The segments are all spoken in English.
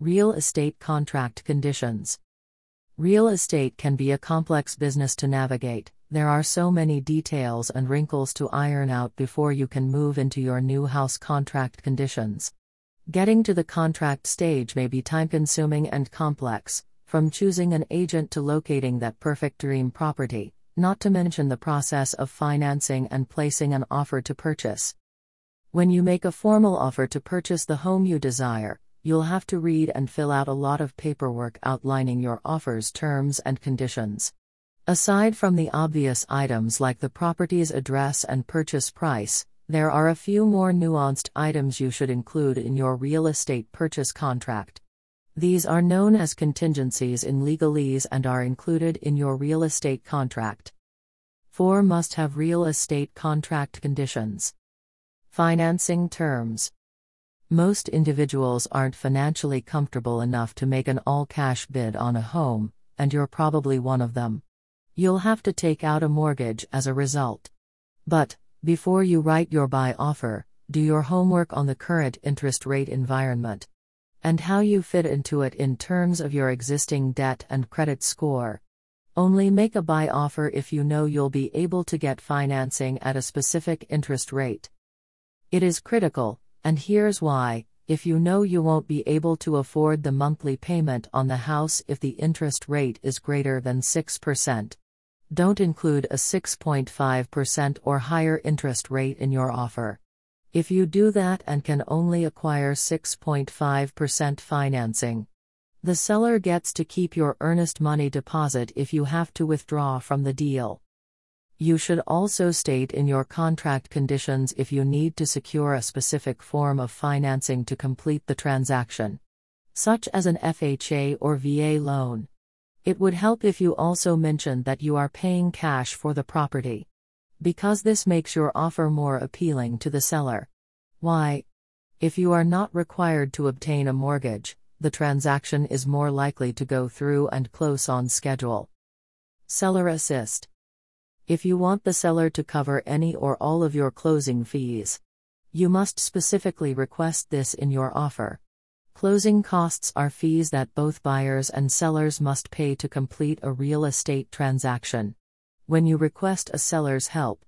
Real estate contract conditions. Real estate can be a complex business to navigate. There are so many details and wrinkles to iron out before you can move into your new house contract conditions. Getting to the contract stage may be time consuming and complex, from choosing an agent to locating that perfect dream property, not to mention the process of financing and placing an offer to purchase. When you make a formal offer to purchase the home you desire, you'll have to read and fill out a lot of paperwork outlining your offer's terms and conditions. Aside from the obvious items like the property's address and purchase price, there are a few more nuanced items you should include in your real estate purchase contract. These are known as contingencies in legalese and are included in your real estate contract. 4 must have real estate contract conditions. Financing terms. Most individuals aren't financially comfortable enough to make an all cash bid on a home, and you're probably one of them. You'll have to take out a mortgage as a result. But, before you write your buy offer, do your homework on the current interest rate environment and how you fit into it in terms of your existing debt and credit score. Only make a buy offer if you know you'll be able to get financing at a specific interest rate. It is critical, and here's why if you know you won't be able to afford the monthly payment on the house if the interest rate is greater than 6%. Don't include a 6.5% or higher interest rate in your offer. If you do that and can only acquire 6.5% financing, the seller gets to keep your earnest money deposit if you have to withdraw from the deal. You should also state in your contract conditions if you need to secure a specific form of financing to complete the transaction, such as an FHA or VA loan. It would help if you also mention that you are paying cash for the property. Because this makes your offer more appealing to the seller. Why? If you are not required to obtain a mortgage, the transaction is more likely to go through and close on schedule. Seller Assist if you want the seller to cover any or all of your closing fees. You must specifically request this in your offer. Closing costs are fees that both buyers and sellers must pay to complete a real estate transaction. When you request a seller's help,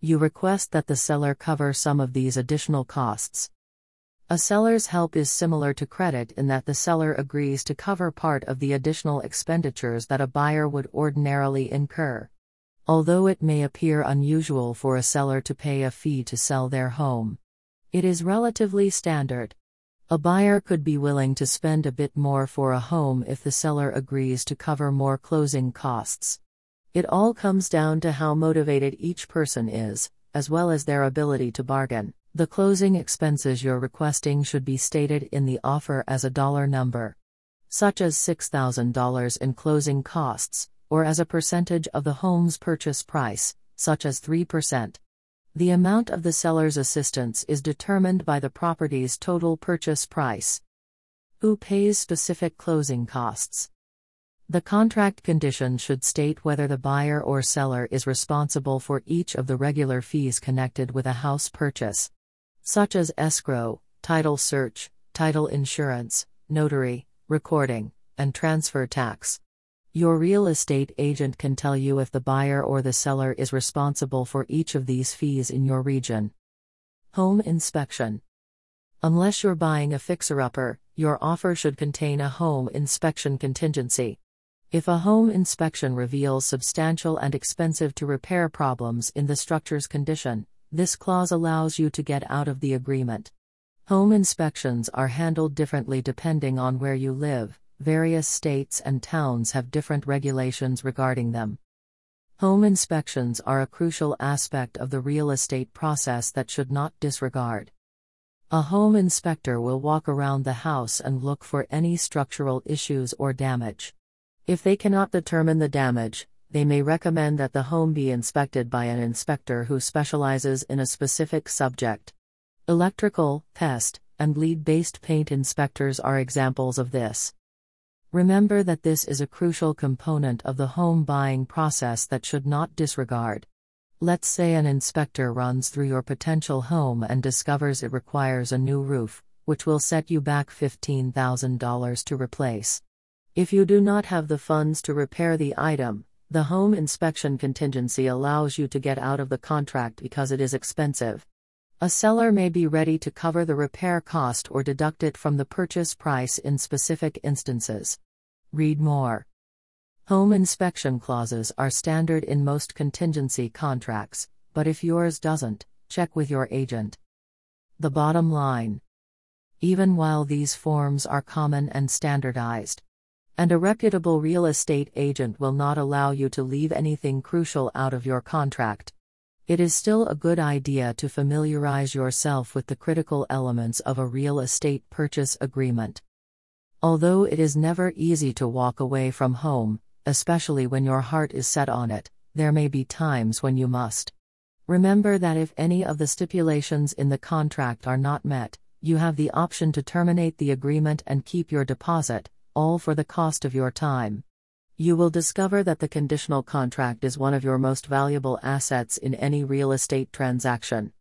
you request that the seller cover some of these additional costs. A seller's help is similar to credit in that the seller agrees to cover part of the additional expenditures that a buyer would ordinarily incur. Although it may appear unusual for a seller to pay a fee to sell their home, it is relatively standard. A buyer could be willing to spend a bit more for a home if the seller agrees to cover more closing costs. It all comes down to how motivated each person is, as well as their ability to bargain. The closing expenses you're requesting should be stated in the offer as a dollar number, such as $6,000 in closing costs, or as a percentage of the home's purchase price, such as 3%. The amount of the seller's assistance is determined by the property's total purchase price. Who pays specific closing costs? The contract condition should state whether the buyer or seller is responsible for each of the regular fees connected with a house purchase, such as escrow, title search, title insurance, notary, recording, and transfer tax. Your real estate agent can tell you if the buyer or the seller is responsible for each of these fees in your region. Home inspection. Unless you're buying a fixer upper, your offer should contain a home inspection contingency. If a home inspection reveals substantial and expensive to repair problems in the structure's condition, this clause allows you to get out of the agreement. Home inspections are handled differently depending on where you live, various states and towns have different regulations regarding them. Home inspections are a crucial aspect of the real estate process that should not disregard. A home inspector will walk around the house and look for any structural issues or damage. If they cannot determine the damage, they may recommend that the home be inspected by an inspector who specializes in a specific subject. Electrical, pest, and lead based paint inspectors are examples of this. Remember that this is a crucial component of the home buying process that should not disregard. Let's say an inspector runs through your potential home and discovers it requires a new roof, which will set you back $15,000 to replace. If you do not have the funds to repair the item, the home inspection contingency allows you to get out of the contract because it is expensive. A seller may be ready to cover the repair cost or deduct it from the purchase price in specific instances. Read more. Home inspection clauses are standard in most contingency contracts, but if yours doesn't, check with your agent. The bottom line. Even while these forms are common and standardized, and a reputable real estate agent will not allow you to leave anything crucial out of your contract. It is still a good idea to familiarize yourself with the critical elements of a real estate purchase agreement. Although it is never easy to walk away from home, especially when your heart is set on it, there may be times when you must. Remember that if any of the stipulations in the contract are not met, you have the option to terminate the agreement and keep your deposit, all for the cost of your time. You will discover that the conditional contract is one of your most valuable assets in any real estate transaction.